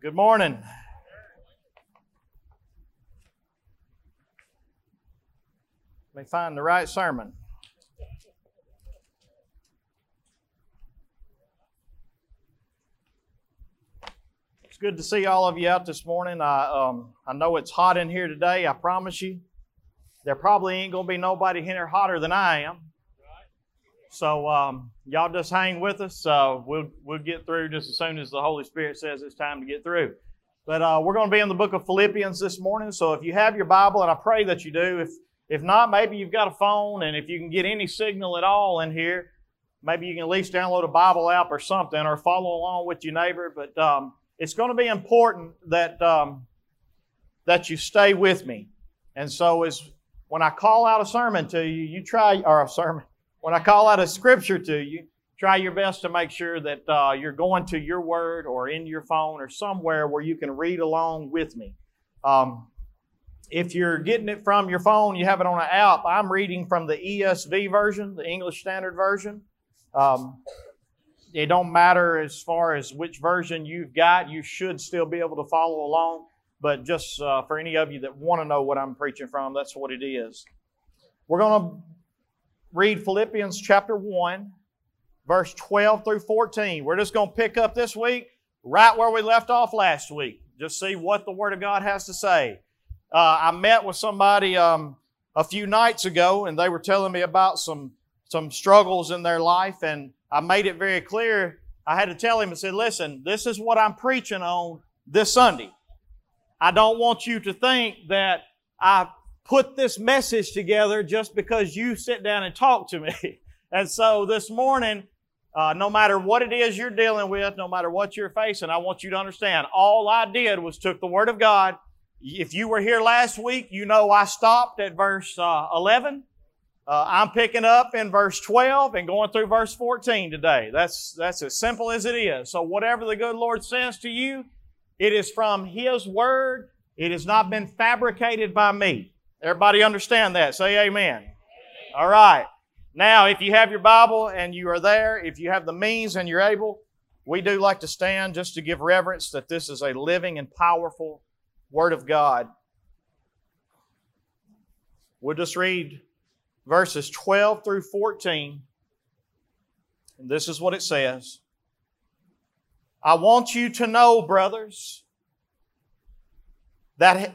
Good morning. Let me find the right sermon. It's good to see all of you out this morning. I, um, I know it's hot in here today, I promise you. There probably ain't going to be nobody in here hotter than I am. So um, y'all just hang with us. Uh, we'll we'll get through just as soon as the Holy Spirit says it's time to get through. But uh, we're going to be in the book of Philippians this morning. So if you have your Bible, and I pray that you do, if if not, maybe you've got a phone, and if you can get any signal at all in here, maybe you can at least download a Bible app or something, or follow along with your neighbor. But um, it's going to be important that um, that you stay with me. And so as when I call out a sermon to you, you try or a sermon when I call out a scripture to you, try your best to make sure that uh, you're going to your word or in your phone or somewhere where you can read along with me. Um, if you're getting it from your phone, you have it on an app. I'm reading from the ESV version, the English Standard Version. Um, it don't matter as far as which version you've got. You should still be able to follow along. But just uh, for any of you that want to know what I'm preaching from, that's what it is. We're going to read Philippians chapter 1, verse 12 through 14. We're just going to pick up this week right where we left off last week. Just see what the Word of God has to say. Uh, I met with somebody um, a few nights ago, and they were telling me about some some struggles in their life, and I made it very clear. I had to tell him and said, "Listen, this is what I'm preaching on this Sunday. I don't want you to think that I put this message together just because you sit down and talk to me. And so this morning, uh, no matter what it is you're dealing with, no matter what you're facing, I want you to understand all I did was took the Word of God. If you were here last week, you know I stopped at verse uh, 11. Uh, I'm picking up in verse 12 and going through verse 14 today. That's, that's as simple as it is. So whatever the good Lord says to you, it is from His Word. It has not been fabricated by me. Everybody understand that? Say amen. amen. All right. Now, if you have your Bible and you are there, if you have the means and you're able, we do like to stand just to give reverence that this is a living and powerful Word of God. We'll just read verses 12 through 14. And this is what it says I want you to know, brothers, that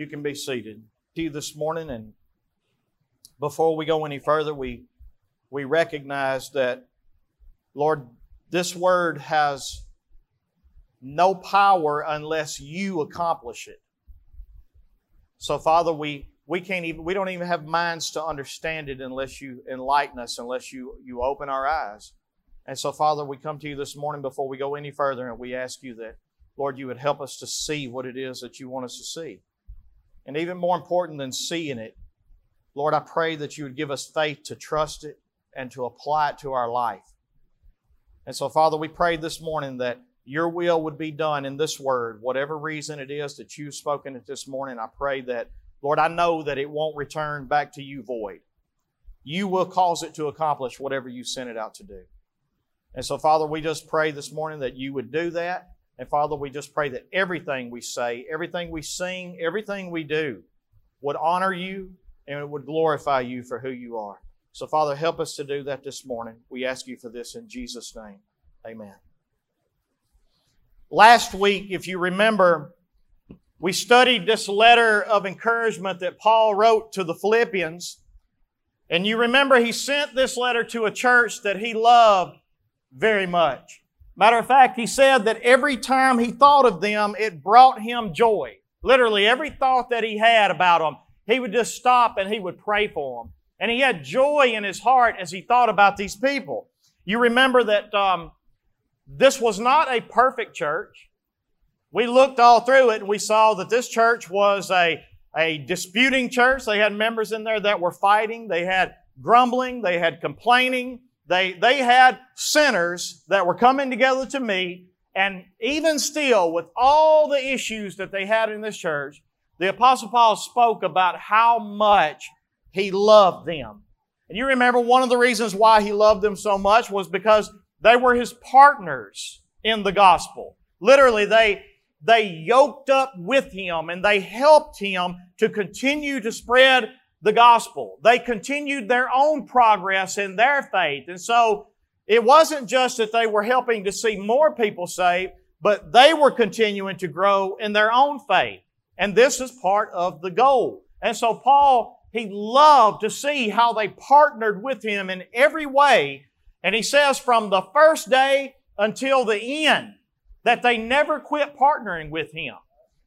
You can be seated. To you this morning, and before we go any further, we we recognize that, Lord, this word has no power unless you accomplish it. So, Father, we we can't even we don't even have minds to understand it unless you enlighten us, unless you you open our eyes. And so, Father, we come to you this morning before we go any further, and we ask you that, Lord, you would help us to see what it is that you want us to see. And even more important than seeing it, Lord, I pray that you would give us faith to trust it and to apply it to our life. And so, Father, we pray this morning that your will would be done in this word, whatever reason it is that you've spoken it this morning. I pray that, Lord, I know that it won't return back to you void. You will cause it to accomplish whatever you sent it out to do. And so, Father, we just pray this morning that you would do that and Father, we just pray that everything we say, everything we sing, everything we do would honor you and it would glorify you for who you are. So, Father, help us to do that this morning. We ask you for this in Jesus' name. Amen. Last week, if you remember, we studied this letter of encouragement that Paul wrote to the Philippians. And you remember he sent this letter to a church that he loved very much. Matter of fact, he said that every time he thought of them, it brought him joy. Literally, every thought that he had about them, he would just stop and he would pray for them. And he had joy in his heart as he thought about these people. You remember that um, this was not a perfect church. We looked all through it and we saw that this church was a, a disputing church. They had members in there that were fighting. They had grumbling. They had complaining. They, they had sinners that were coming together to meet. And even still, with all the issues that they had in this church, the Apostle Paul spoke about how much he loved them. And you remember one of the reasons why he loved them so much was because they were his partners in the gospel. Literally, they, they yoked up with him and they helped him to continue to spread the gospel. They continued their own progress in their faith. And so it wasn't just that they were helping to see more people saved, but they were continuing to grow in their own faith. And this is part of the goal. And so Paul, he loved to see how they partnered with him in every way. And he says from the first day until the end, that they never quit partnering with him.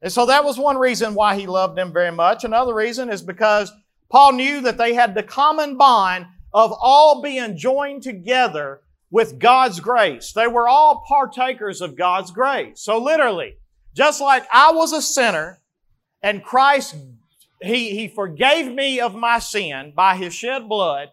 And so that was one reason why he loved them very much. Another reason is because Paul knew that they had the common bond of all being joined together with God's grace. They were all partakers of God's grace. So literally, just like I was a sinner and Christ, he, he forgave me of my sin by His shed blood,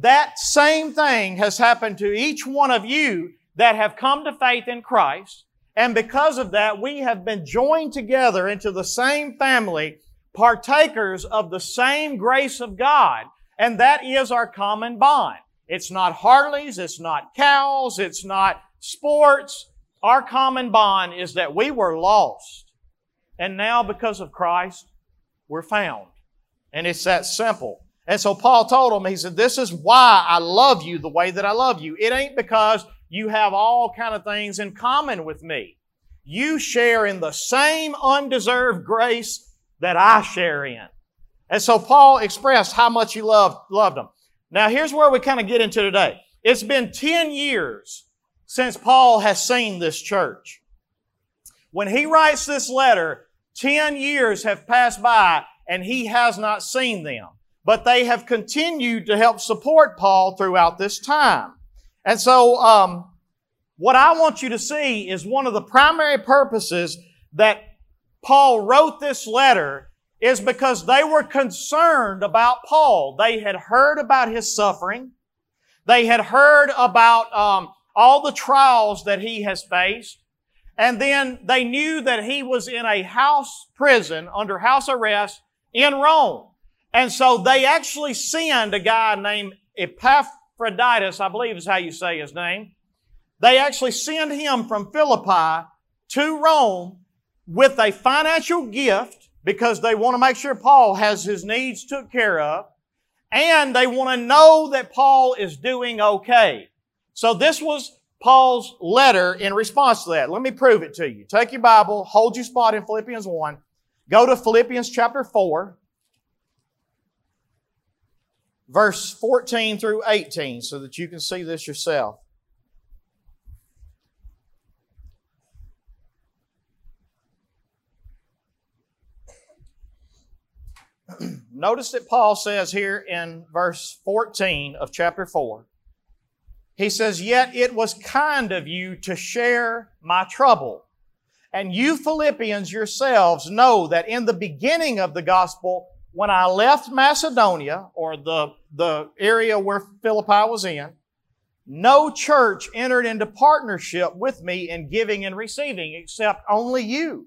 that same thing has happened to each one of you that have come to faith in Christ. And because of that, we have been joined together into the same family, partakers of the same grace of God. And that is our common bond. It's not Harleys, it's not cows, it's not sports. Our common bond is that we were lost. And now, because of Christ, we're found. And it's that simple. And so Paul told them, he said, this is why I love you the way that I love you. It ain't because you have all kind of things in common with me. You share in the same undeserved grace that I share in. And so Paul expressed how much he loved, loved them. Now here's where we kind of get into today. It's been 10 years since Paul has seen this church. When he writes this letter, 10 years have passed by and he has not seen them. But they have continued to help support Paul throughout this time. And so, um, what I want you to see is one of the primary purposes that Paul wrote this letter is because they were concerned about Paul. They had heard about his suffering. They had heard about um, all the trials that he has faced. And then they knew that he was in a house prison under house arrest in Rome. And so they actually sent a guy named Epaphroditus, I believe is how you say his name. They actually send him from Philippi to Rome with a financial gift because they want to make sure Paul has his needs took care of. And they want to know that Paul is doing okay. So this was Paul's letter in response to that. Let me prove it to you. Take your Bible, hold your spot in Philippians 1, go to Philippians chapter 4, verse 14 through 18 so that you can see this yourself. Notice that Paul says here in verse 14 of chapter 4, he says, Yet it was kind of you to share my trouble. And you Philippians yourselves know that in the beginning of the gospel, when I left Macedonia, or the, the area where Philippi was in, no church entered into partnership with me in giving and receiving except only you.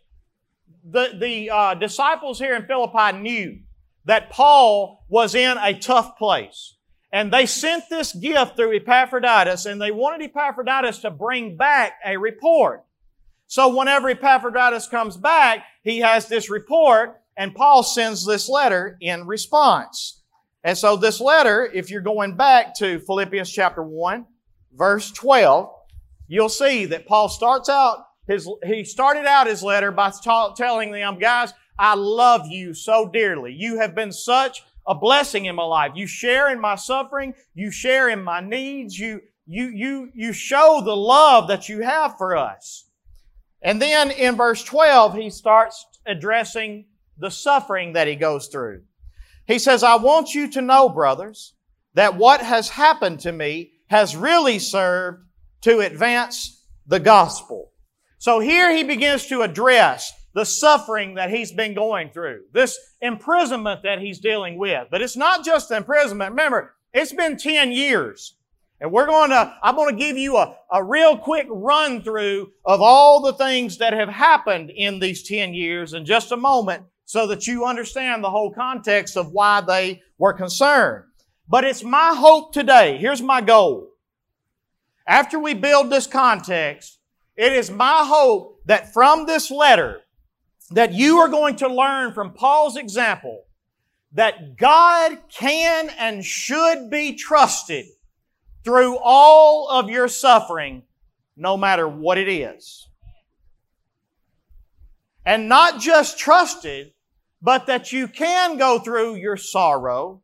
the, the uh, disciples here in Philippi knew that Paul was in a tough place. And they sent this gift through Epaphroditus and they wanted Epaphroditus to bring back a report. So whenever Epaphroditus comes back, he has this report and Paul sends this letter in response. And so this letter, if you're going back to Philippians chapter 1, verse 12, you'll see that Paul starts out his, he started out his letter by ta- telling them, guys, I love you so dearly. You have been such a blessing in my life. You share in my suffering. You share in my needs. You, you, you, you show the love that you have for us. And then in verse 12, he starts addressing the suffering that he goes through. He says, I want you to know, brothers, that what has happened to me has really served to advance the gospel. So here he begins to address the suffering that he's been going through, this imprisonment that he's dealing with. But it's not just imprisonment. Remember, it's been 10 years. And we're going to, I'm going to give you a, a real quick run through of all the things that have happened in these 10 years in just a moment so that you understand the whole context of why they were concerned. But it's my hope today. Here's my goal. After we build this context, it is my hope that from this letter, that you are going to learn from Paul's example that God can and should be trusted through all of your suffering, no matter what it is. And not just trusted, but that you can go through your sorrow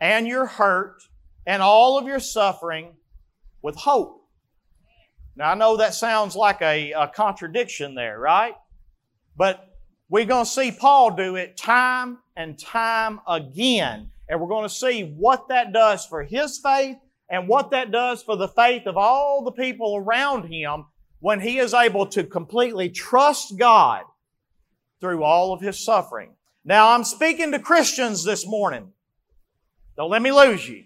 and your hurt and all of your suffering with hope. Now, I know that sounds like a, a contradiction there, right? But we're going to see Paul do it time and time again. And we're going to see what that does for his faith and what that does for the faith of all the people around him when he is able to completely trust God through all of his suffering. Now, I'm speaking to Christians this morning. Don't let me lose you.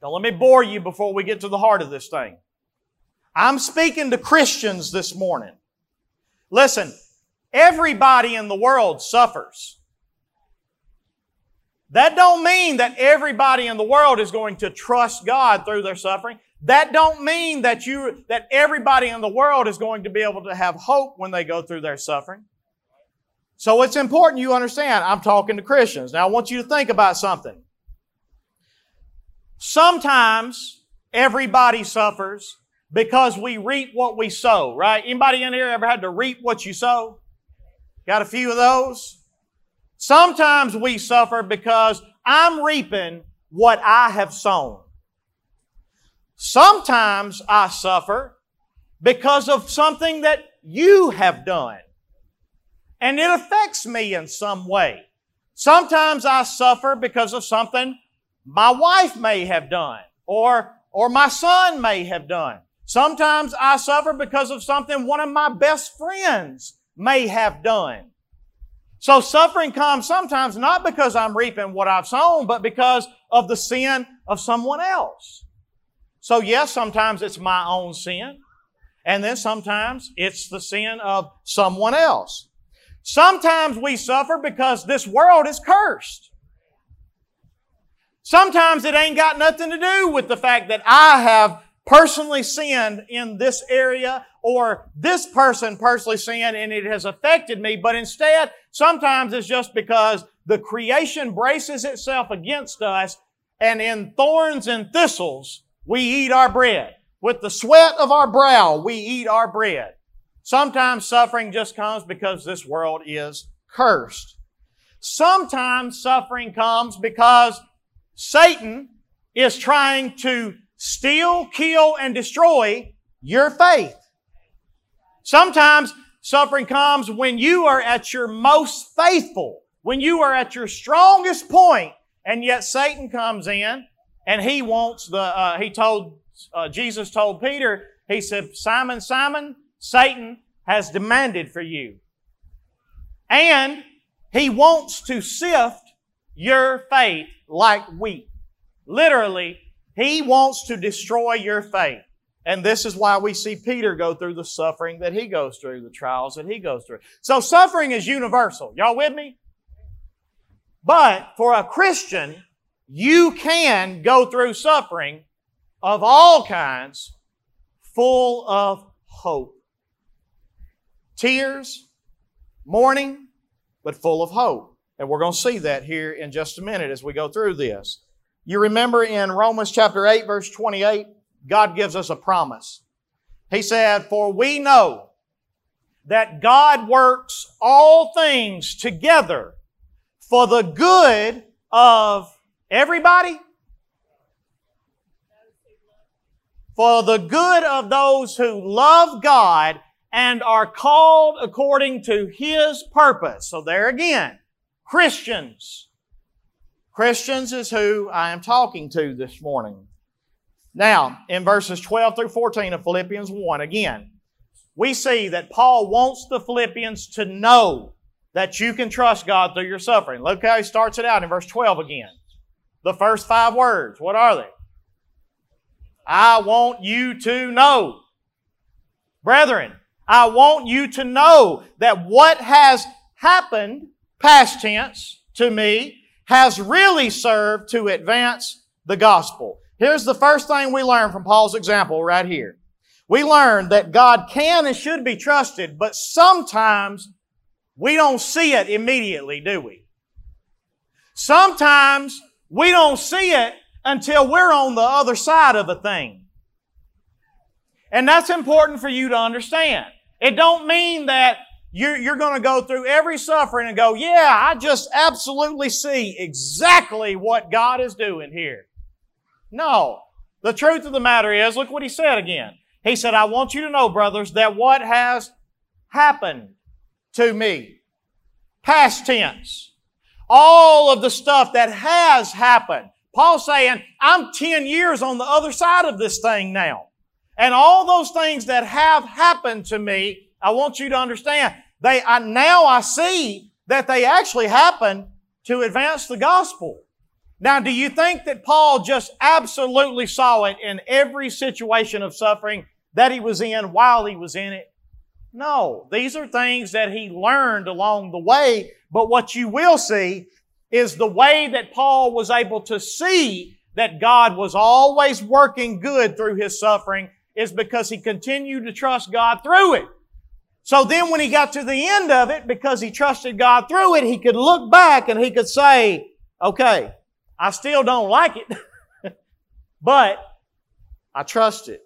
Don't let me bore you before we get to the heart of this thing. I'm speaking to Christians this morning. Listen, Everybody in the world suffers. That don't mean that everybody in the world is going to trust God through their suffering. That don't mean that you, that everybody in the world is going to be able to have hope when they go through their suffering. So it's important you understand, I'm talking to Christians. Now I want you to think about something. Sometimes everybody suffers because we reap what we sow, right? Anybody in here ever had to reap what you sow? Got a few of those? Sometimes we suffer because I'm reaping what I have sown. Sometimes I suffer because of something that you have done. And it affects me in some way. Sometimes I suffer because of something my wife may have done or, or my son may have done. Sometimes I suffer because of something one of my best friends may have done. So suffering comes sometimes not because I'm reaping what I've sown, but because of the sin of someone else. So yes, sometimes it's my own sin. And then sometimes it's the sin of someone else. Sometimes we suffer because this world is cursed. Sometimes it ain't got nothing to do with the fact that I have personally sinned in this area or this person personally sinned and it has affected me, but instead, sometimes it's just because the creation braces itself against us and in thorns and thistles, we eat our bread. With the sweat of our brow, we eat our bread. Sometimes suffering just comes because this world is cursed. Sometimes suffering comes because Satan is trying to steal, kill, and destroy your faith. Sometimes suffering comes when you are at your most faithful, when you are at your strongest point, and yet Satan comes in and he wants the, uh, he told, uh, Jesus told Peter, he said, Simon, Simon, Satan has demanded for you. And he wants to sift your faith like wheat. Literally, he wants to destroy your faith. And this is why we see Peter go through the suffering that he goes through, the trials that he goes through. So suffering is universal. Y'all with me? But for a Christian, you can go through suffering of all kinds full of hope. Tears, mourning, but full of hope. And we're going to see that here in just a minute as we go through this. You remember in Romans chapter 8, verse 28, God gives us a promise. He said, For we know that God works all things together for the good of everybody? For the good of those who love God and are called according to His purpose. So there again, Christians. Christians is who I am talking to this morning. Now, in verses 12 through 14 of Philippians 1, again, we see that Paul wants the Philippians to know that you can trust God through your suffering. Look how he starts it out in verse 12 again. The first five words, what are they? I want you to know. Brethren, I want you to know that what has happened, past tense, to me, has really served to advance the gospel. Here's the first thing we learn from Paul's example right here. We learn that God can and should be trusted, but sometimes we don't see it immediately, do we? Sometimes we don't see it until we're on the other side of a thing. And that's important for you to understand. It don't mean that you're, you're going to go through every suffering and go, yeah, I just absolutely see exactly what God is doing here. No. The truth of the matter is, look what he said again. He said, I want you to know, brothers, that what has happened to me, past tense, all of the stuff that has happened. Paul's saying, I'm 10 years on the other side of this thing now. And all those things that have happened to me, I want you to understand, they, I, now I see that they actually happen to advance the gospel. Now, do you think that Paul just absolutely saw it in every situation of suffering that he was in while he was in it? No. These are things that he learned along the way. But what you will see is the way that Paul was able to see that God was always working good through his suffering is because he continued to trust God through it. So then when he got to the end of it, because he trusted God through it, he could look back and he could say, okay, I still don't like it, but I trust it.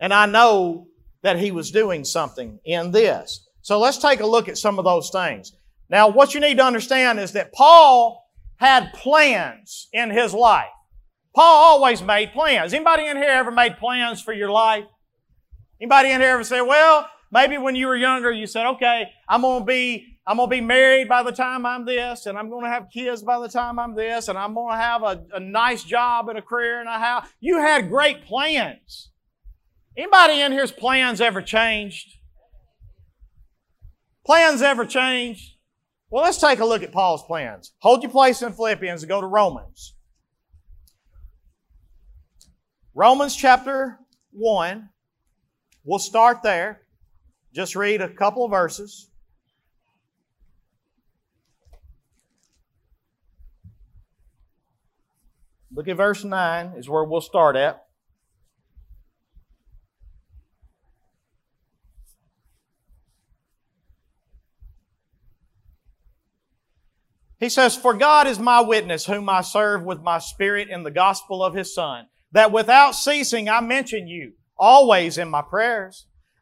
And I know that he was doing something in this. So let's take a look at some of those things. Now, what you need to understand is that Paul had plans in his life. Paul always made plans. Anybody in here ever made plans for your life? Anybody in here ever say, well, maybe when you were younger, you said, okay, I'm going to be I'm going to be married by the time I'm this, and I'm going to have kids by the time I'm this, and I'm going to have a, a nice job and a career and a house. You had great plans. Anybody in here's plans ever changed? Plans ever changed? Well, let's take a look at Paul's plans. Hold your place in Philippians and go to Romans. Romans chapter 1. We'll start there. Just read a couple of verses. Look at verse 9, is where we'll start at. He says, For God is my witness, whom I serve with my spirit in the gospel of His Son, that without ceasing I mention you always in my prayers,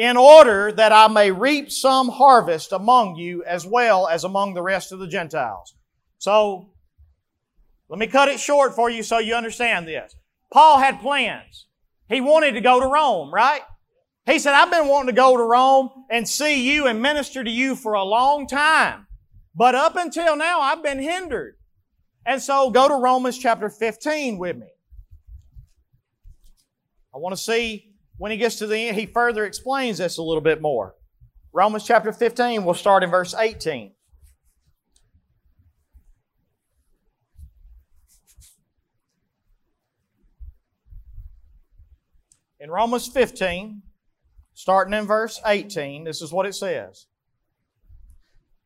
in order that I may reap some harvest among you as well as among the rest of the Gentiles. So, let me cut it short for you so you understand this. Paul had plans. He wanted to go to Rome, right? He said, I've been wanting to go to Rome and see you and minister to you for a long time. But up until now, I've been hindered. And so go to Romans chapter 15 with me. I want to see when he gets to the end, he further explains this a little bit more. Romans chapter 15, we'll start in verse 18. In Romans 15, starting in verse 18, this is what it says.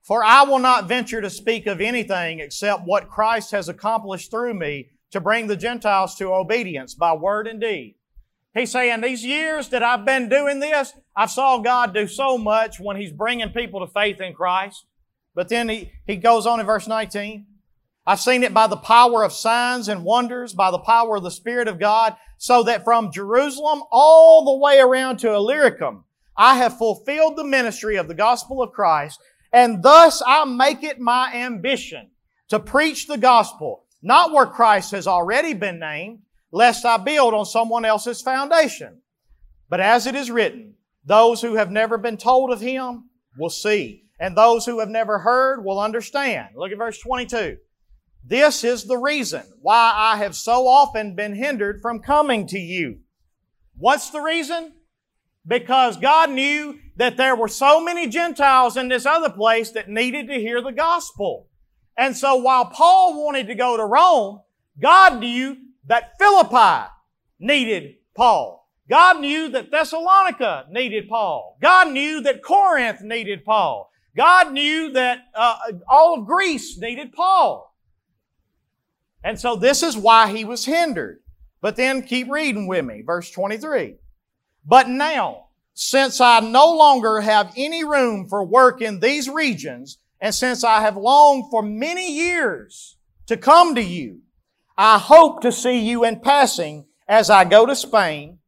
For I will not venture to speak of anything except what Christ has accomplished through me to bring the Gentiles to obedience by word and deed. He's saying these years that I've been doing this, I saw God do so much when He's bringing people to faith in Christ. But then he, he goes on in verse 19. I've seen it by the power of signs and wonders, by the power of the Spirit of God, so that from Jerusalem all the way around to Illyricum, I have fulfilled the ministry of the gospel of Christ and thus I make it my ambition to preach the gospel, not where Christ has already been named, lest I build on someone else's foundation. But as it is written, those who have never been told of him will see, and those who have never heard will understand. Look at verse 22. This is the reason why I have so often been hindered from coming to you. What's the reason? Because God knew that there were so many Gentiles in this other place that needed to hear the gospel. And so while Paul wanted to go to Rome, God knew that Philippi needed Paul. God knew that Thessalonica needed Paul. God knew that Corinth needed Paul. God knew that uh, all of Greece needed Paul. And so this is why he was hindered. But then keep reading with me, verse 23. But now, since I no longer have any room for work in these regions, and since I have longed for many years to come to you, I hope to see you in passing as I go to Spain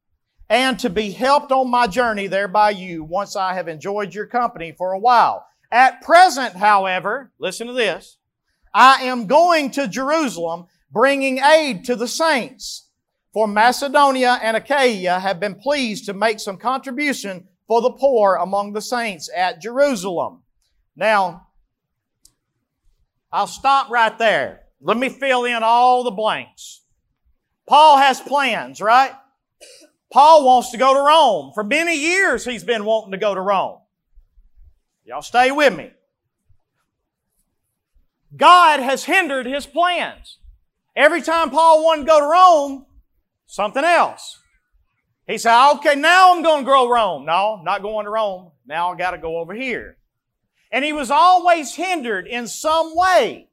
and to be helped on my journey there by you once I have enjoyed your company for a while. At present, however, listen to this, I am going to Jerusalem bringing aid to the saints for Macedonia and Achaia have been pleased to make some contribution for the poor among the saints at Jerusalem. Now, I'll stop right there. Let me fill in all the blanks. Paul has plans, right? Paul wants to go to Rome. For many years he's been wanting to go to Rome. Y'all stay with me. God has hindered his plans. Every time Paul wanted to go to Rome, something else. He said, okay, now I'm going to grow Rome. No, not going to Rome. Now I got to go over here. And he was always hindered in some way.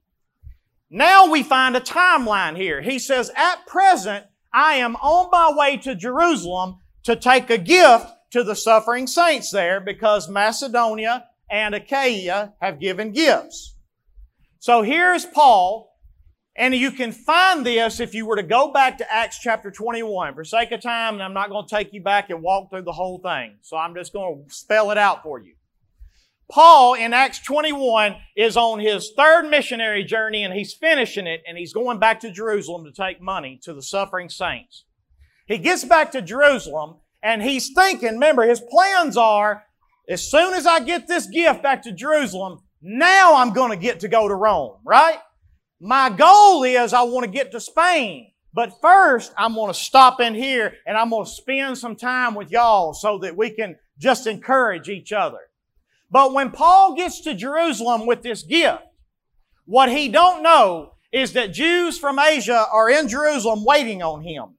Now we find a timeline here. He says, at present, I am on my way to Jerusalem to take a gift to the suffering saints there because Macedonia and Achaia have given gifts. So here's Paul and you can find this if you were to go back to Acts chapter 21. For sake of time, and I'm not going to take you back and walk through the whole thing. So I'm just going to spell it out for you. Paul in Acts 21 is on his third missionary journey and he's finishing it and he's going back to Jerusalem to take money to the suffering saints. He gets back to Jerusalem and he's thinking, remember, his plans are, as soon as I get this gift back to Jerusalem, now I'm going to get to go to Rome, right? My goal is I want to get to Spain. But first, I'm going to stop in here and I'm going to spend some time with y'all so that we can just encourage each other. But when Paul gets to Jerusalem with this gift, what he don't know is that Jews from Asia are in Jerusalem waiting on him.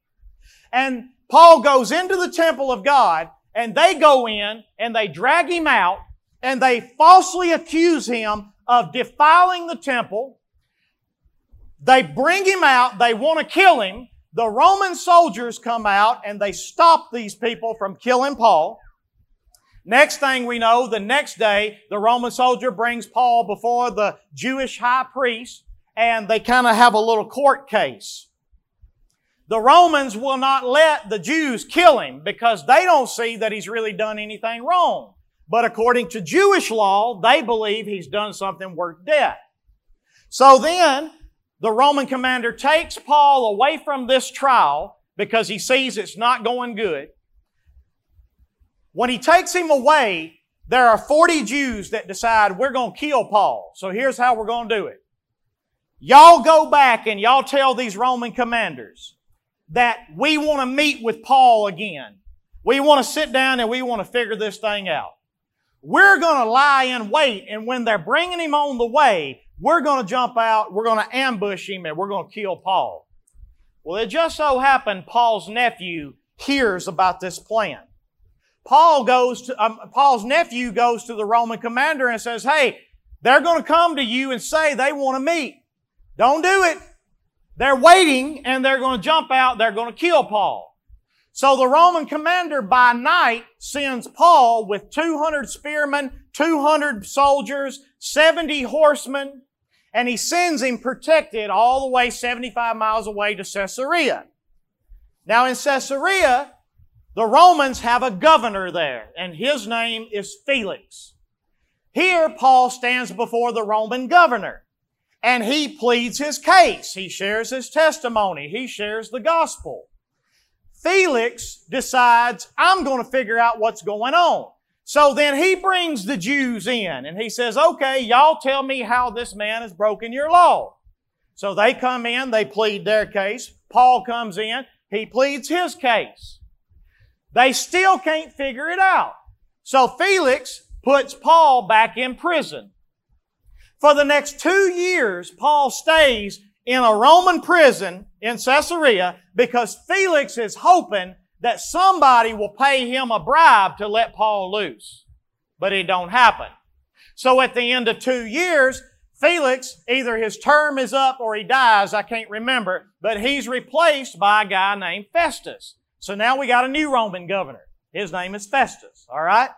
And Paul goes into the temple of God and they go in and they drag him out and they falsely accuse him of defiling the temple, they bring him out. They want to kill him. The Roman soldiers come out and they stop these people from killing Paul. Next thing we know, the next day, the Roman soldier brings Paul before the Jewish high priest and they kind of have a little court case. The Romans will not let the Jews kill him because they don't see that he's really done anything wrong. But according to Jewish law, they believe he's done something worth death. So then, the Roman commander takes Paul away from this trial because he sees it's not going good. When he takes him away, there are 40 Jews that decide we're going to kill Paul. So here's how we're going to do it. Y'all go back and y'all tell these Roman commanders that we want to meet with Paul again. We want to sit down and we want to figure this thing out. We're going to lie in wait and when they're bringing him on the way, we're going to jump out, we're going to ambush him, and we're going to kill Paul. Well, it just so happened Paul's nephew hears about this plan. Paul goes to, um, Paul's nephew goes to the Roman commander and says, Hey, they're going to come to you and say they want to meet. Don't do it. They're waiting and they're going to jump out. They're going to kill Paul. So the Roman commander by night sends Paul with 200 spearmen, 200 soldiers, 70 horsemen, and he sends him protected all the way 75 miles away to Caesarea. Now in Caesarea, the Romans have a governor there, and his name is Felix. Here, Paul stands before the Roman governor, and he pleads his case. He shares his testimony. He shares the gospel. Felix decides, I'm going to figure out what's going on. So then he brings the Jews in and he says, okay, y'all tell me how this man has broken your law. So they come in, they plead their case. Paul comes in, he pleads his case. They still can't figure it out. So Felix puts Paul back in prison. For the next two years, Paul stays in a Roman prison in Caesarea because Felix is hoping that somebody will pay him a bribe to let Paul loose. But it don't happen. So at the end of two years, Felix, either his term is up or he dies, I can't remember, but he's replaced by a guy named Festus. So now we got a new Roman governor. His name is Festus, alright?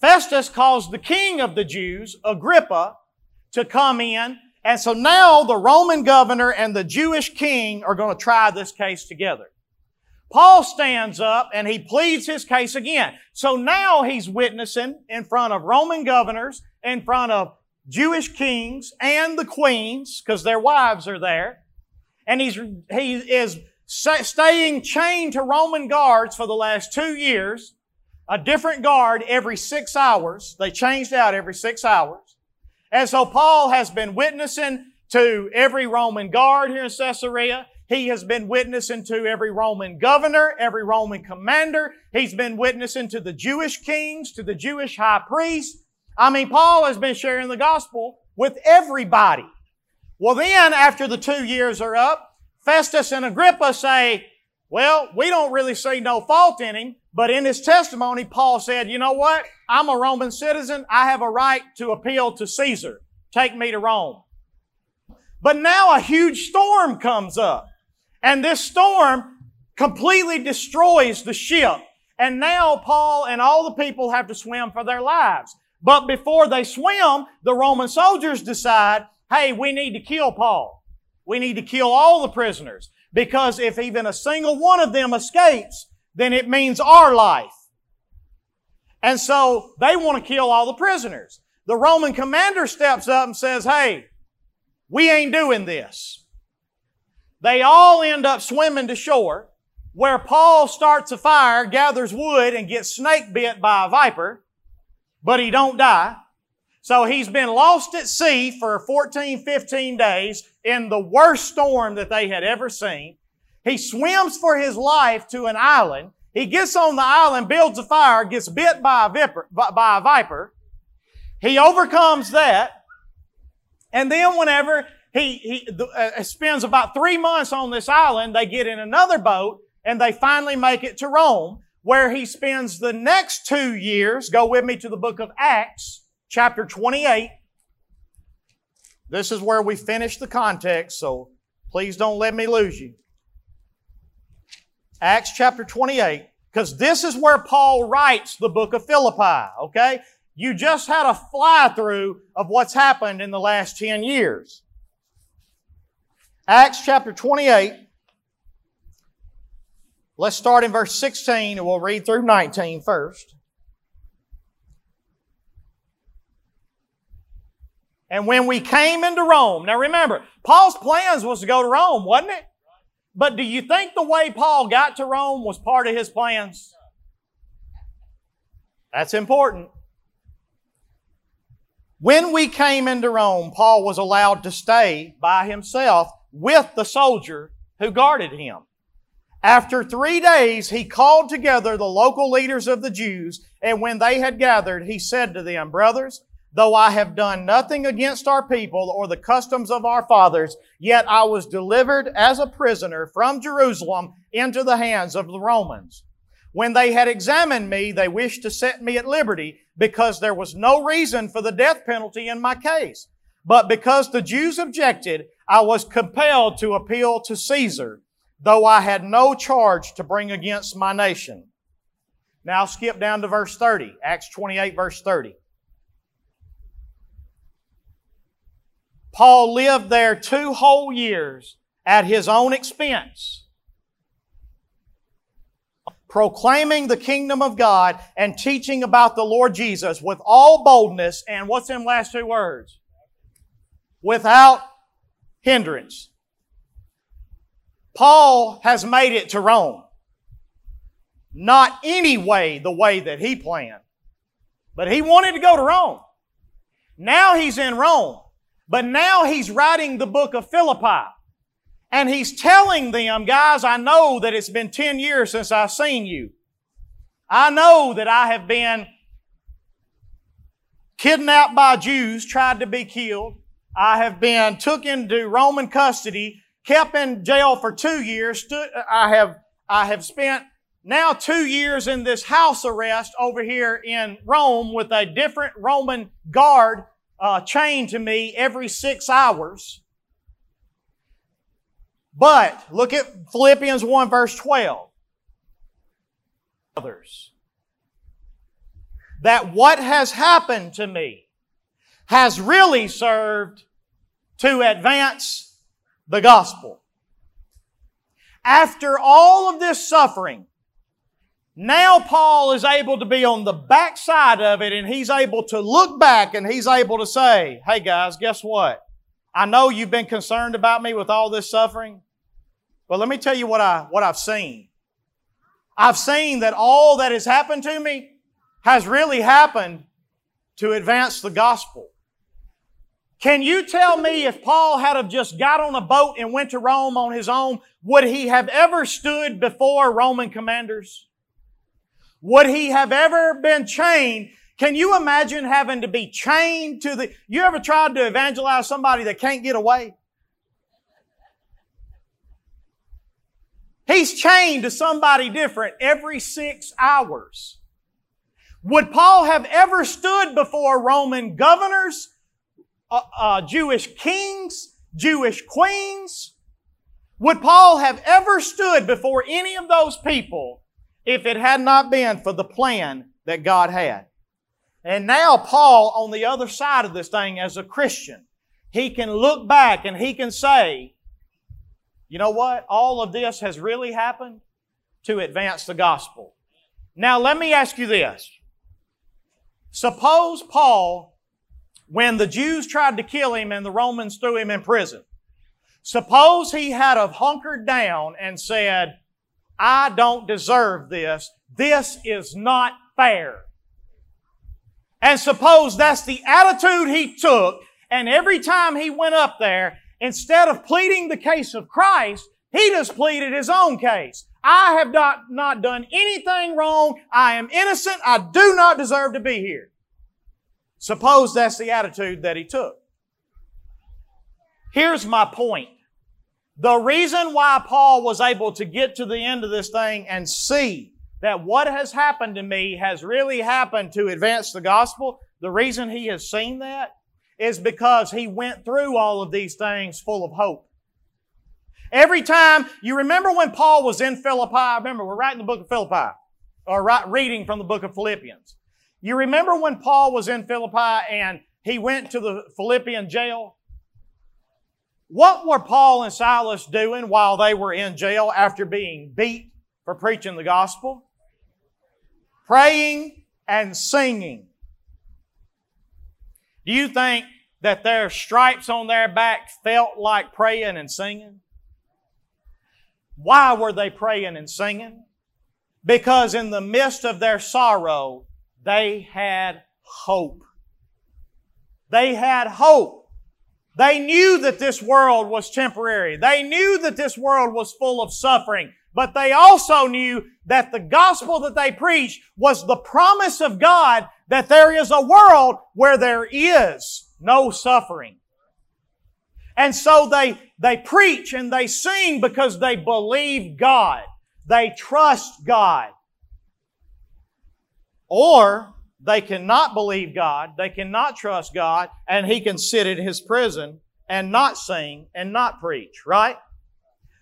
Festus calls the king of the Jews, Agrippa, to come in. And so now the Roman governor and the Jewish king are going to try this case together. Paul stands up and he pleads his case again. So now he's witnessing in front of Roman governors, in front of Jewish kings and the queens, because their wives are there. And he's, he is staying chained to Roman guards for the last two years, a different guard every six hours. They changed out every six hours. And so Paul has been witnessing to every Roman guard here in Caesarea. He has been witnessing to every Roman governor, every Roman commander. He's been witnessing to the Jewish kings, to the Jewish high priest. I mean, Paul has been sharing the gospel with everybody. Well, then, after the two years are up, Festus and Agrippa say, well, we don't really see no fault in him, but in his testimony, Paul said, you know what? I'm a Roman citizen. I have a right to appeal to Caesar. Take me to Rome. But now a huge storm comes up. And this storm completely destroys the ship. And now Paul and all the people have to swim for their lives. But before they swim, the Roman soldiers decide, hey, we need to kill Paul. We need to kill all the prisoners. Because if even a single one of them escapes, then it means our life. And so they want to kill all the prisoners. The Roman commander steps up and says, hey, we ain't doing this. They all end up swimming to shore where Paul starts a fire, gathers wood, and gets snake bit by a viper, but he don't die. So he's been lost at sea for 14, 15 days in the worst storm that they had ever seen. He swims for his life to an island. He gets on the island, builds a fire, gets bit by a viper, by a viper. He overcomes that. And then whenever he, he uh, spends about three months on this island. They get in another boat and they finally make it to Rome where he spends the next two years. Go with me to the book of Acts, chapter 28. This is where we finish the context, so please don't let me lose you. Acts chapter 28, because this is where Paul writes the book of Philippi, okay? You just had a fly through of what's happened in the last 10 years. Acts chapter 28. Let's start in verse 16 and we'll read through 19 first. And when we came into Rome, now remember, Paul's plans was to go to Rome, wasn't it? But do you think the way Paul got to Rome was part of his plans? That's important. When we came into Rome, Paul was allowed to stay by himself with the soldier who guarded him. After three days, he called together the local leaders of the Jews, and when they had gathered, he said to them, Brothers, though I have done nothing against our people or the customs of our fathers, yet I was delivered as a prisoner from Jerusalem into the hands of the Romans. When they had examined me, they wished to set me at liberty, because there was no reason for the death penalty in my case. But because the Jews objected, I was compelled to appeal to Caesar, though I had no charge to bring against my nation. Now skip down to verse 30, Acts 28, verse 30. Paul lived there two whole years at his own expense, proclaiming the kingdom of God and teaching about the Lord Jesus with all boldness and what's in last two words? Without hindrance. Paul has made it to Rome. Not any way the way that he planned, but he wanted to go to Rome. Now he's in Rome, but now he's writing the book of Philippi. And he's telling them, guys, I know that it's been 10 years since I've seen you. I know that I have been kidnapped by Jews, tried to be killed. I have been took into Roman custody, kept in jail for two years. I have, I have spent now two years in this house arrest over here in Rome with a different Roman guard uh, chained to me every six hours. But look at Philippians 1 verse 12. Others. That what has happened to me has really served to advance the gospel. After all of this suffering, now Paul is able to be on the backside of it and he's able to look back and he's able to say, hey guys, guess what? I know you've been concerned about me with all this suffering. But let me tell you what I, what I've seen. I've seen that all that has happened to me has really happened to advance the gospel. Can you tell me if Paul had have just got on a boat and went to Rome on his own, would he have ever stood before Roman commanders? Would he have ever been chained? Can you imagine having to be chained to the, you ever tried to evangelize somebody that can't get away? He's chained to somebody different every six hours. Would Paul have ever stood before Roman governors, uh, uh, Jewish kings, Jewish queens? Would Paul have ever stood before any of those people if it had not been for the plan that God had? And now Paul, on the other side of this thing as a Christian, he can look back and he can say, you know what? All of this has really happened to advance the gospel. Now, let me ask you this. Suppose Paul, when the Jews tried to kill him and the Romans threw him in prison, suppose he had have hunkered down and said, I don't deserve this. This is not fair. And suppose that's the attitude he took, and every time he went up there, Instead of pleading the case of Christ, he just pleaded his own case. I have not, not done anything wrong. I am innocent. I do not deserve to be here. Suppose that's the attitude that he took. Here's my point. The reason why Paul was able to get to the end of this thing and see that what has happened to me has really happened to advance the gospel, the reason he has seen that is because he went through all of these things full of hope. Every time, you remember when Paul was in Philippi? Remember, we're writing the book of Philippi, or right, reading from the book of Philippians. You remember when Paul was in Philippi and he went to the Philippian jail? What were Paul and Silas doing while they were in jail after being beat for preaching the gospel? Praying and singing. Do you think that their stripes on their back felt like praying and singing? Why were they praying and singing? Because in the midst of their sorrow, they had hope. They had hope. They knew that this world was temporary. They knew that this world was full of suffering. But they also knew that the gospel that they preached was the promise of God that there is a world where there is no suffering. And so they, they preach and they sing because they believe God. They trust God. Or they cannot believe God, they cannot trust God, and he can sit in his prison and not sing and not preach, right?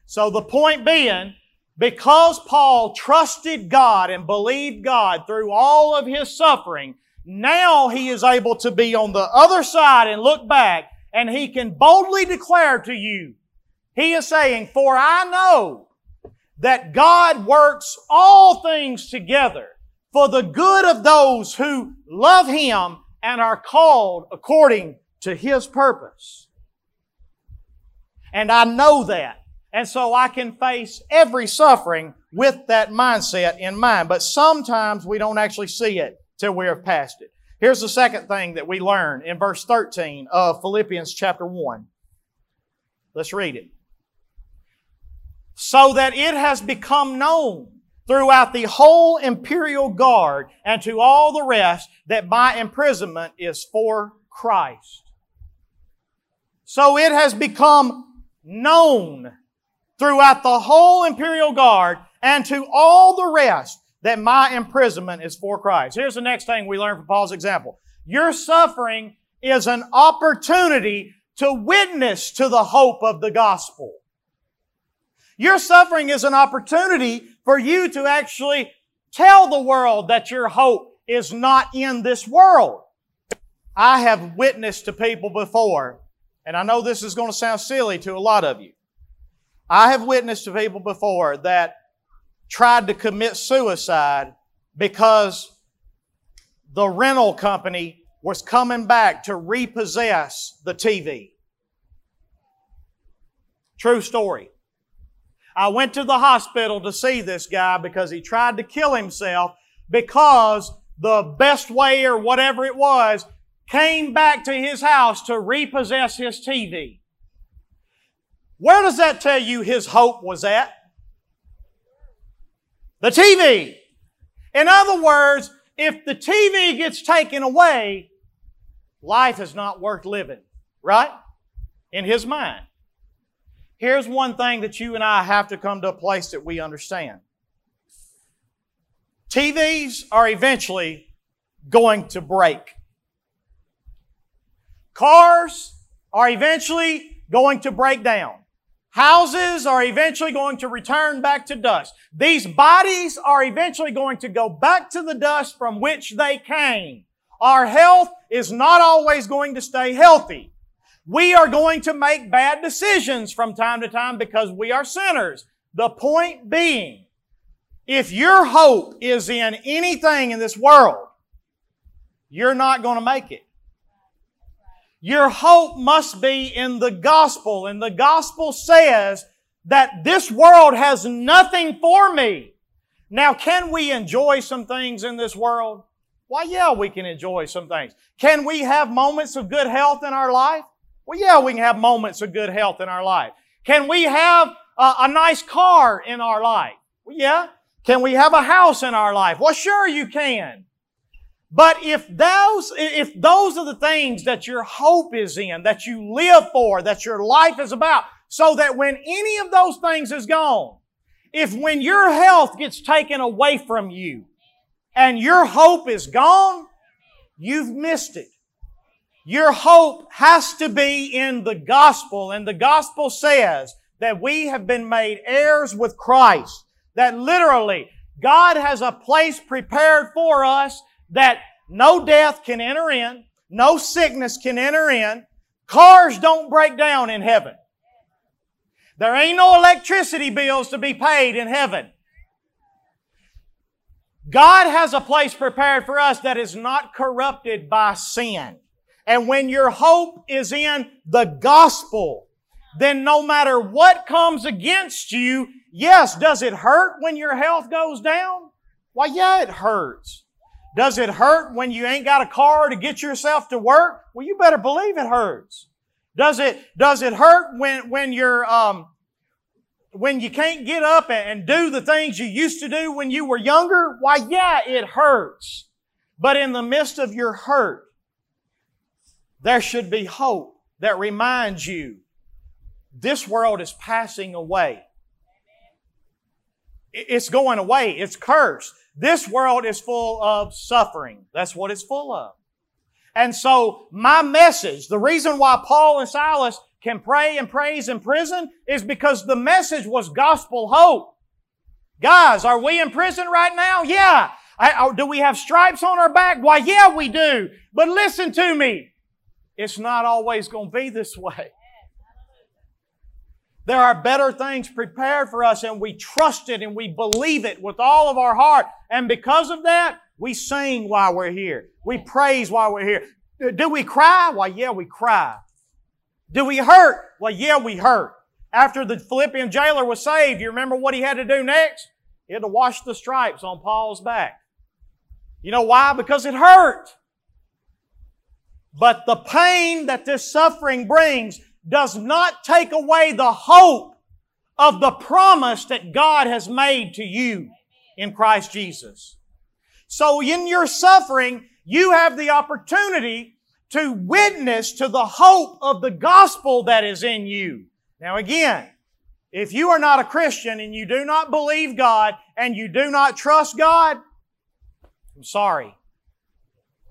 So the point being, because Paul trusted God and believed God through all of his suffering, now he is able to be on the other side and look back and he can boldly declare to you, he is saying, for I know that God works all things together for the good of those who love him and are called according to his purpose. And I know that. And so I can face every suffering with that mindset in mind. But sometimes we don't actually see it till we have passed it. Here's the second thing that we learn in verse 13 of Philippians chapter 1. Let's read it. So that it has become known throughout the whole imperial guard and to all the rest that my imprisonment is for Christ. So it has become known throughout the whole imperial guard and to all the rest that my imprisonment is for Christ. Here's the next thing we learn from Paul's example. Your suffering is an opportunity to witness to the hope of the gospel. Your suffering is an opportunity for you to actually tell the world that your hope is not in this world. I have witnessed to people before, and I know this is going to sound silly to a lot of you. I have witnessed to people before that tried to commit suicide because the rental company was coming back to repossess the TV. True story. I went to the hospital to see this guy because he tried to kill himself because the best way or whatever it was came back to his house to repossess his TV. Where does that tell you his hope was at? The TV. In other words, if the TV gets taken away, life is not worth living, right? In his mind. Here's one thing that you and I have to come to a place that we understand. TVs are eventually going to break. Cars are eventually going to break down. Houses are eventually going to return back to dust. These bodies are eventually going to go back to the dust from which they came. Our health is not always going to stay healthy. We are going to make bad decisions from time to time because we are sinners. The point being, if your hope is in anything in this world, you're not going to make it. Your hope must be in the gospel. And the gospel says that this world has nothing for me. Now, can we enjoy some things in this world? Why, yeah, we can enjoy some things. Can we have moments of good health in our life? Well, yeah, we can have moments of good health in our life. Can we have a, a nice car in our life? Well, yeah. Can we have a house in our life? Well, sure you can. But if those, if those are the things that your hope is in, that you live for, that your life is about, so that when any of those things is gone, if when your health gets taken away from you and your hope is gone, you've missed it. Your hope has to be in the gospel, and the gospel says that we have been made heirs with Christ. That literally, God has a place prepared for us that no death can enter in, no sickness can enter in, cars don't break down in heaven. There ain't no electricity bills to be paid in heaven. God has a place prepared for us that is not corrupted by sin. And when your hope is in the gospel, then no matter what comes against you, yes, does it hurt when your health goes down? Why, yeah, it hurts. Does it hurt when you ain't got a car to get yourself to work? Well, you better believe it hurts. Does it, does it hurt when, when you're, um, when you can't get up and do the things you used to do when you were younger? Why, yeah, it hurts. But in the midst of your hurt, there should be hope that reminds you this world is passing away. it's going away. It's cursed. This world is full of suffering. That's what it's full of. And so my message, the reason why Paul and Silas can pray and praise in prison is because the message was gospel hope. Guys, are we in prison right now? Yeah. I, do we have stripes on our back? Why, yeah, we do. But listen to me. It's not always going to be this way. There are better things prepared for us and we trust it and we believe it with all of our heart. And because of that, we sing while we're here. We praise while we're here. Do we cry? Why, yeah, we cry. Do we hurt? Well, yeah, we hurt. After the Philippian jailer was saved, you remember what he had to do next? He had to wash the stripes on Paul's back. You know why? Because it hurt. But the pain that this suffering brings does not take away the hope of the promise that God has made to you in Christ Jesus. So in your suffering, you have the opportunity to witness to the hope of the gospel that is in you. Now again, if you are not a Christian and you do not believe God and you do not trust God, I'm sorry.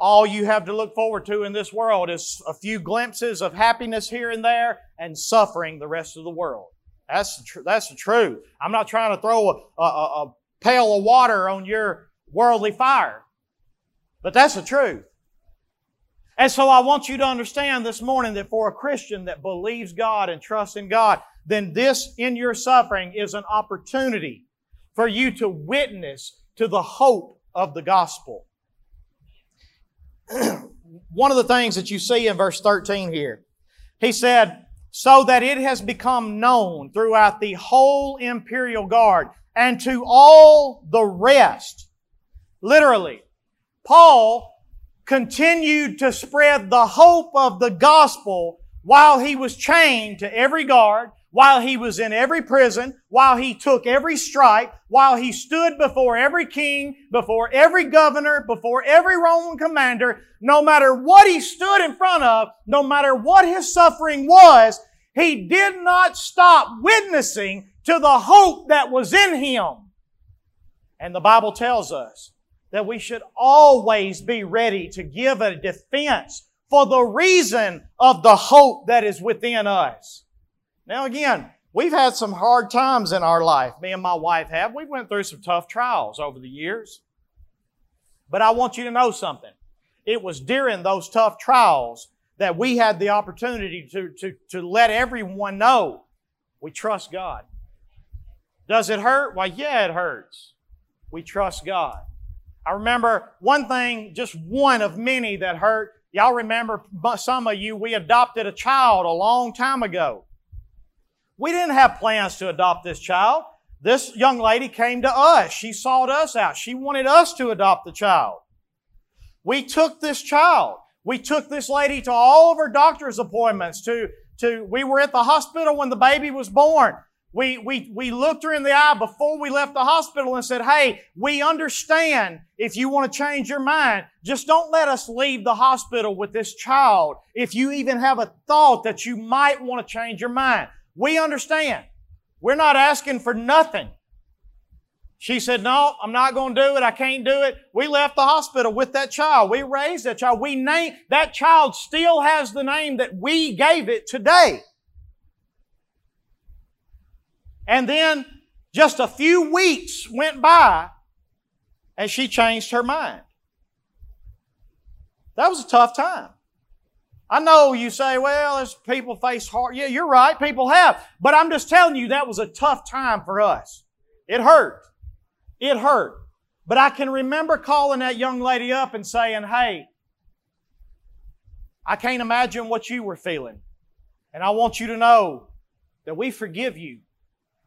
All you have to look forward to in this world is a few glimpses of happiness here and there and suffering the rest of the world. That's the, tr- that's the truth. I'm not trying to throw a, a, a pail of water on your worldly fire. But that's the truth. And so I want you to understand this morning that for a Christian that believes God and trusts in God, then this in your suffering is an opportunity for you to witness to the hope of the gospel. One of the things that you see in verse 13 here, he said, so that it has become known throughout the whole imperial guard and to all the rest. Literally, Paul continued to spread the hope of the gospel while he was chained to every guard, while he was in every prison, while he took every stripe, while he stood before every king, before every governor, before every Roman commander, no matter what he stood in front of, no matter what his suffering was, he did not stop witnessing to the hope that was in him. And the Bible tells us that we should always be ready to give a defense for the reason of the hope that is within us. Now again, we've had some hard times in our life. Me and my wife have. We went through some tough trials over the years. But I want you to know something. It was during those tough trials that we had the opportunity to, to, to let everyone know we trust God. Does it hurt? Why, yeah, it hurts. We trust God. I remember one thing, just one of many that hurt. Y'all remember some of you, we adopted a child a long time ago. We didn't have plans to adopt this child. This young lady came to us. She sought us out. She wanted us to adopt the child. We took this child. We took this lady to all of her doctor's appointments to, to, we were at the hospital when the baby was born. We, we, we looked her in the eye before we left the hospital and said, Hey, we understand if you want to change your mind. Just don't let us leave the hospital with this child if you even have a thought that you might want to change your mind. We understand. We're not asking for nothing. She said, No, I'm not going to do it. I can't do it. We left the hospital with that child. We raised that child. We named, that child still has the name that we gave it today. And then just a few weeks went by and she changed her mind. That was a tough time. I know you say, well, as people face hard. Yeah, you're right. People have. But I'm just telling you that was a tough time for us. It hurt. It hurt. But I can remember calling that young lady up and saying, hey, I can't imagine what you were feeling. And I want you to know that we forgive you.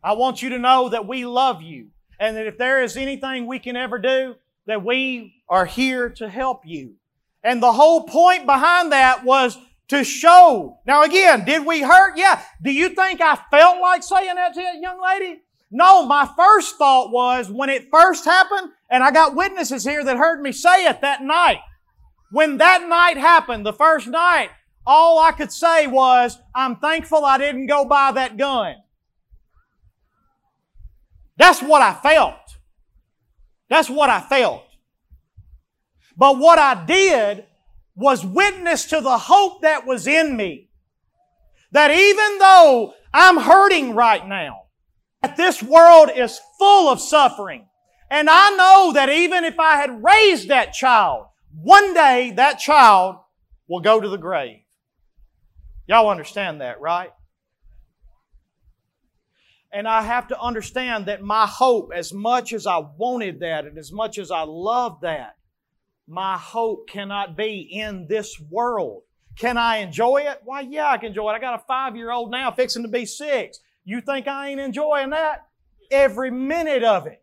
I want you to know that we love you and that if there is anything we can ever do, that we are here to help you. And the whole point behind that was to show. Now again, did we hurt? Yeah. Do you think I felt like saying that to that young lady? No, my first thought was when it first happened, and I got witnesses here that heard me say it that night. When that night happened, the first night, all I could say was, I'm thankful I didn't go buy that gun. That's what I felt. That's what I felt. But what I did was witness to the hope that was in me. That even though I'm hurting right now, that this world is full of suffering, and I know that even if I had raised that child, one day that child will go to the grave. Y'all understand that, right? And I have to understand that my hope, as much as I wanted that and as much as I loved that, my hope cannot be in this world. Can I enjoy it? Why, yeah, I can enjoy it. I got a five year old now fixing to be six. You think I ain't enjoying that? Every minute of it.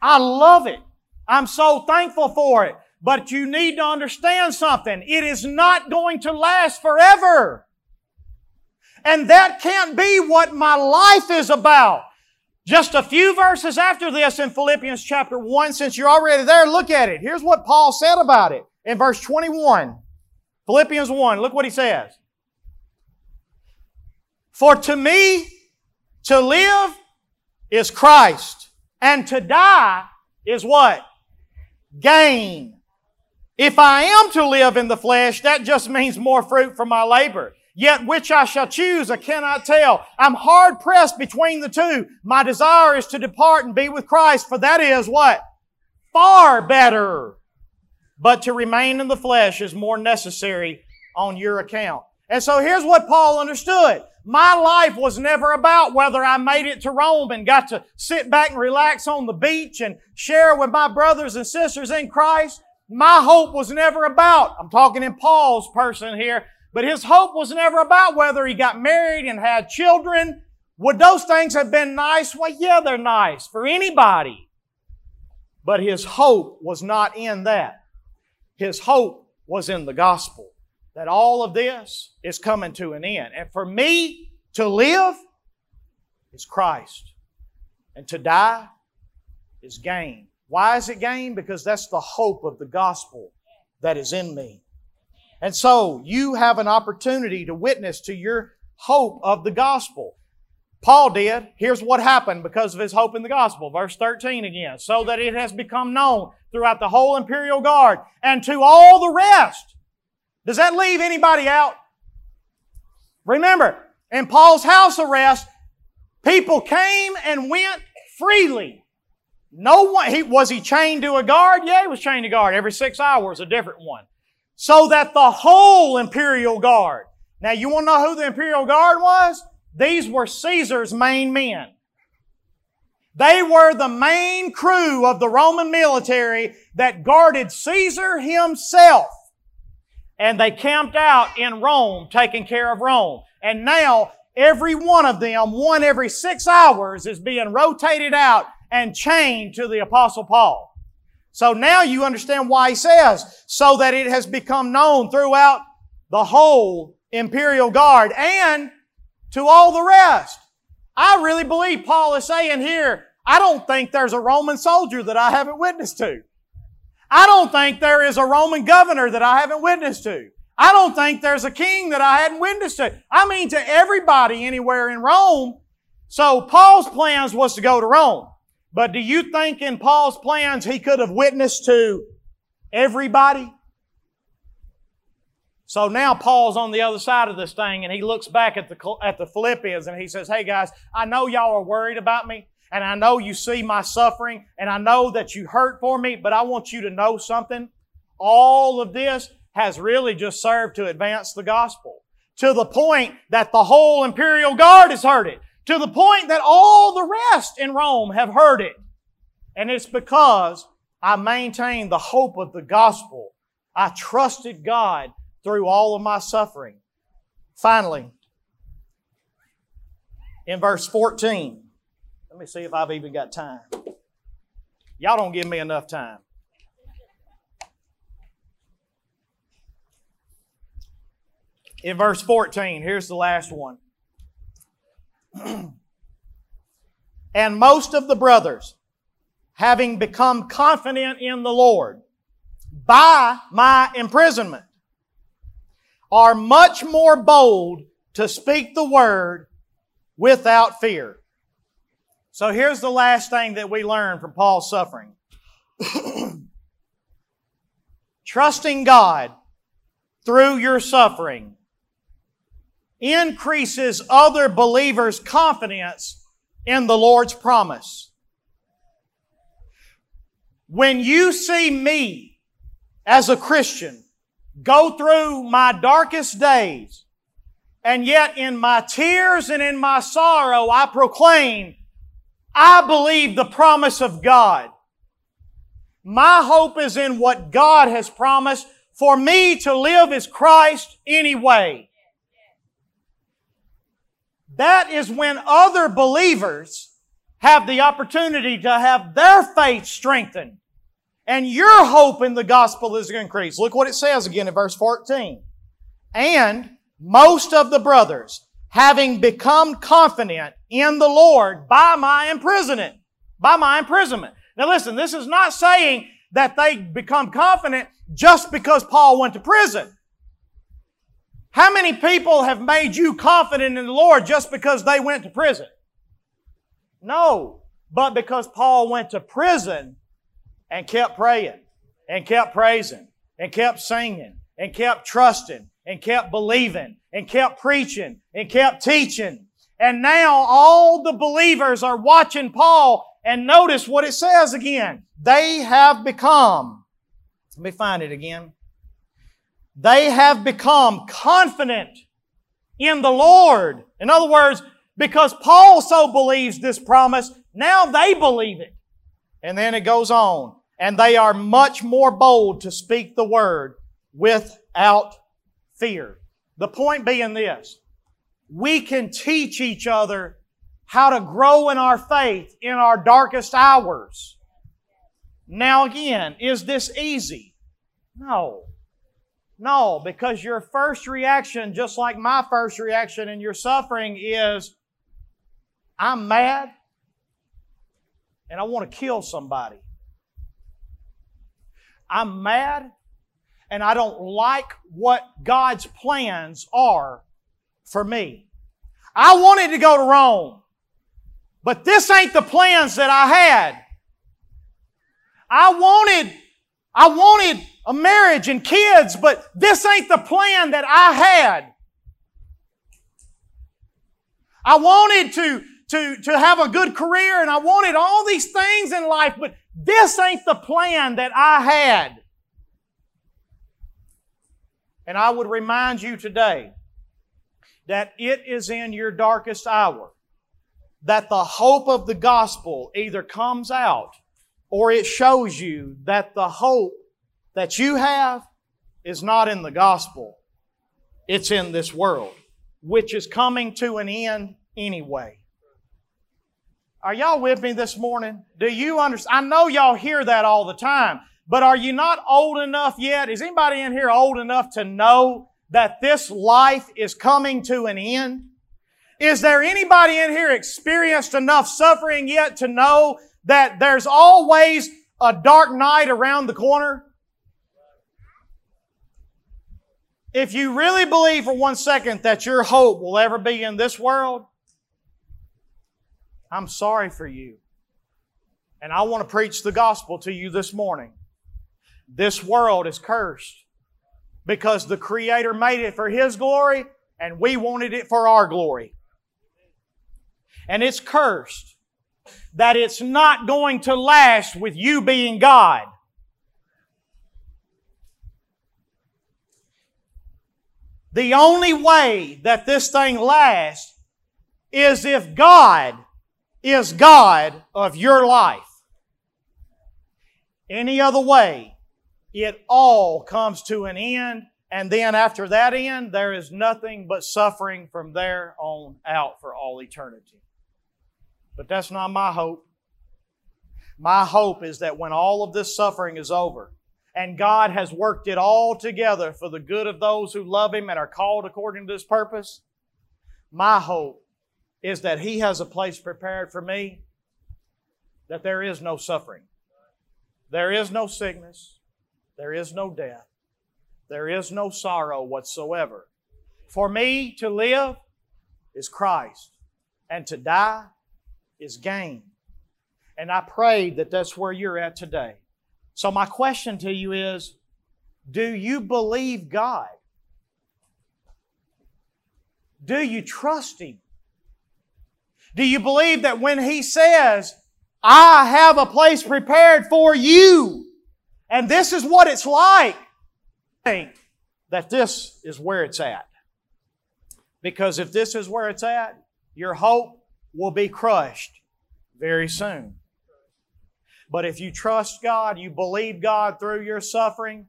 I love it. I'm so thankful for it. But you need to understand something. It is not going to last forever. And that can't be what my life is about. Just a few verses after this in Philippians chapter 1, since you're already there, look at it. Here's what Paul said about it in verse 21. Philippians 1, look what he says. For to me, to live is Christ, and to die is what? Gain. If I am to live in the flesh, that just means more fruit from my labor. Yet which I shall choose, I cannot tell. I'm hard pressed between the two. My desire is to depart and be with Christ, for that is what? Far better. But to remain in the flesh is more necessary on your account. And so here's what Paul understood. My life was never about whether I made it to Rome and got to sit back and relax on the beach and share with my brothers and sisters in Christ. My hope was never about, I'm talking in Paul's person here, but his hope was never about whether he got married and had children. Would those things have been nice? Well, yeah, they're nice for anybody. But his hope was not in that. His hope was in the gospel that all of this is coming to an end. And for me to live is Christ, and to die is gain. Why is it gain? Because that's the hope of the gospel that is in me. And so you have an opportunity to witness to your hope of the gospel. Paul did. Here's what happened because of his hope in the gospel. Verse 13 again. So that it has become known throughout the whole imperial guard and to all the rest does that leave anybody out? Remember, in Paul's house arrest, people came and went freely. No one, he, was he chained to a guard? Yeah, he was chained to a guard. Every six hours, a different one. So that the whole imperial guard. Now, you want to know who the imperial guard was? These were Caesar's main men. They were the main crew of the Roman military that guarded Caesar himself and they camped out in Rome, taking care of Rome. And now every one of them, one every six hours, is being rotated out and chained to the Apostle Paul. So now you understand why he says, so that it has become known throughout the whole imperial guard and to all the rest. I really believe Paul is saying here, I don't think there's a Roman soldier that I haven't witnessed to. I don't think there is a Roman governor that I haven't witnessed to. I don't think there's a king that I hadn't witnessed to. I mean to everybody anywhere in Rome. So Paul's plans was to go to Rome. But do you think in Paul's plans he could have witnessed to everybody? So now Paul's on the other side of this thing and he looks back at the, at the Philippians and he says, Hey guys, I know y'all are worried about me and I know you see my suffering, and I know that you hurt for me, but I want you to know something. All of this has really just served to advance the gospel to the point that the whole imperial guard heard it, to the point that all the rest in Rome have heard it. And it's because I maintained the hope of the gospel. I trusted God through all of my suffering. Finally, in verse 14, let me see if I've even got time. Y'all don't give me enough time. In verse 14, here's the last one. and most of the brothers, having become confident in the Lord by my imprisonment, are much more bold to speak the word without fear. So here's the last thing that we learn from Paul's suffering. Trusting God through your suffering increases other believers' confidence in the Lord's promise. When you see me as a Christian go through my darkest days, and yet in my tears and in my sorrow, I proclaim, I believe the promise of God. My hope is in what God has promised. For me to live is Christ anyway. That is when other believers have the opportunity to have their faith strengthened. And your hope in the gospel is increased. Look what it says again in verse 14. And most of the brothers, having become confident in the Lord by my imprisonment, by my imprisonment. Now listen, this is not saying that they become confident just because Paul went to prison. How many people have made you confident in the Lord just because they went to prison? No, but because Paul went to prison and kept praying and kept praising and kept singing and kept trusting and kept believing and kept preaching and kept teaching. And now all the believers are watching Paul and notice what it says again. They have become, let me find it again. They have become confident in the Lord. In other words, because Paul so believes this promise, now they believe it. And then it goes on. And they are much more bold to speak the word without fear. The point being this. We can teach each other how to grow in our faith in our darkest hours. Now again, is this easy? No. No, because your first reaction, just like my first reaction in your suffering, is I'm mad and I want to kill somebody. I'm mad and I don't like what God's plans are for me. I wanted to go to Rome, but this ain't the plans that I had. I wanted, I wanted a marriage and kids, but this ain't the plan that I had. I wanted to, to, to have a good career and I wanted all these things in life, but this ain't the plan that I had. And I would remind you today that it is in your darkest hour that the hope of the gospel either comes out or it shows you that the hope that you have is not in the gospel. It's in this world, which is coming to an end anyway. Are y'all with me this morning? Do you understand? I know y'all hear that all the time, but are you not old enough yet? Is anybody in here old enough to know that this life is coming to an end? Is there anybody in here experienced enough suffering yet to know that there's always a dark night around the corner? If you really believe for one second that your hope will ever be in this world, I'm sorry for you. And I want to preach the gospel to you this morning. This world is cursed because the Creator made it for His glory and we wanted it for our glory. And it's cursed that it's not going to last with you being God. The only way that this thing lasts is if God is God of your life. Any other way, it all comes to an end, and then after that end, there is nothing but suffering from there on out for all eternity. But that's not my hope. My hope is that when all of this suffering is over, and God has worked it all together for the good of those who love Him and are called according to His purpose. My hope is that He has a place prepared for me that there is no suffering, there is no sickness, there is no death, there is no sorrow whatsoever. For me to live is Christ, and to die is gain. And I pray that that's where you're at today. So, my question to you is Do you believe God? Do you trust Him? Do you believe that when He says, I have a place prepared for you, and this is what it's like, think that this is where it's at? Because if this is where it's at, your hope will be crushed very soon. But if you trust God, you believe God through your suffering,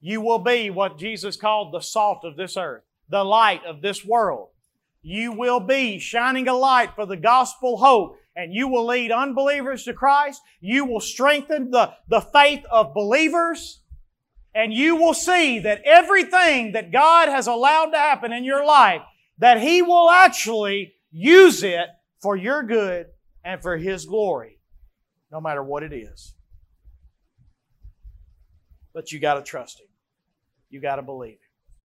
you will be what Jesus called the salt of this earth, the light of this world. You will be shining a light for the gospel hope and you will lead unbelievers to Christ. You will strengthen the, the faith of believers and you will see that everything that God has allowed to happen in your life, that He will actually use it for your good and for His glory, no matter what it is. But you got to trust Him. You got to believe.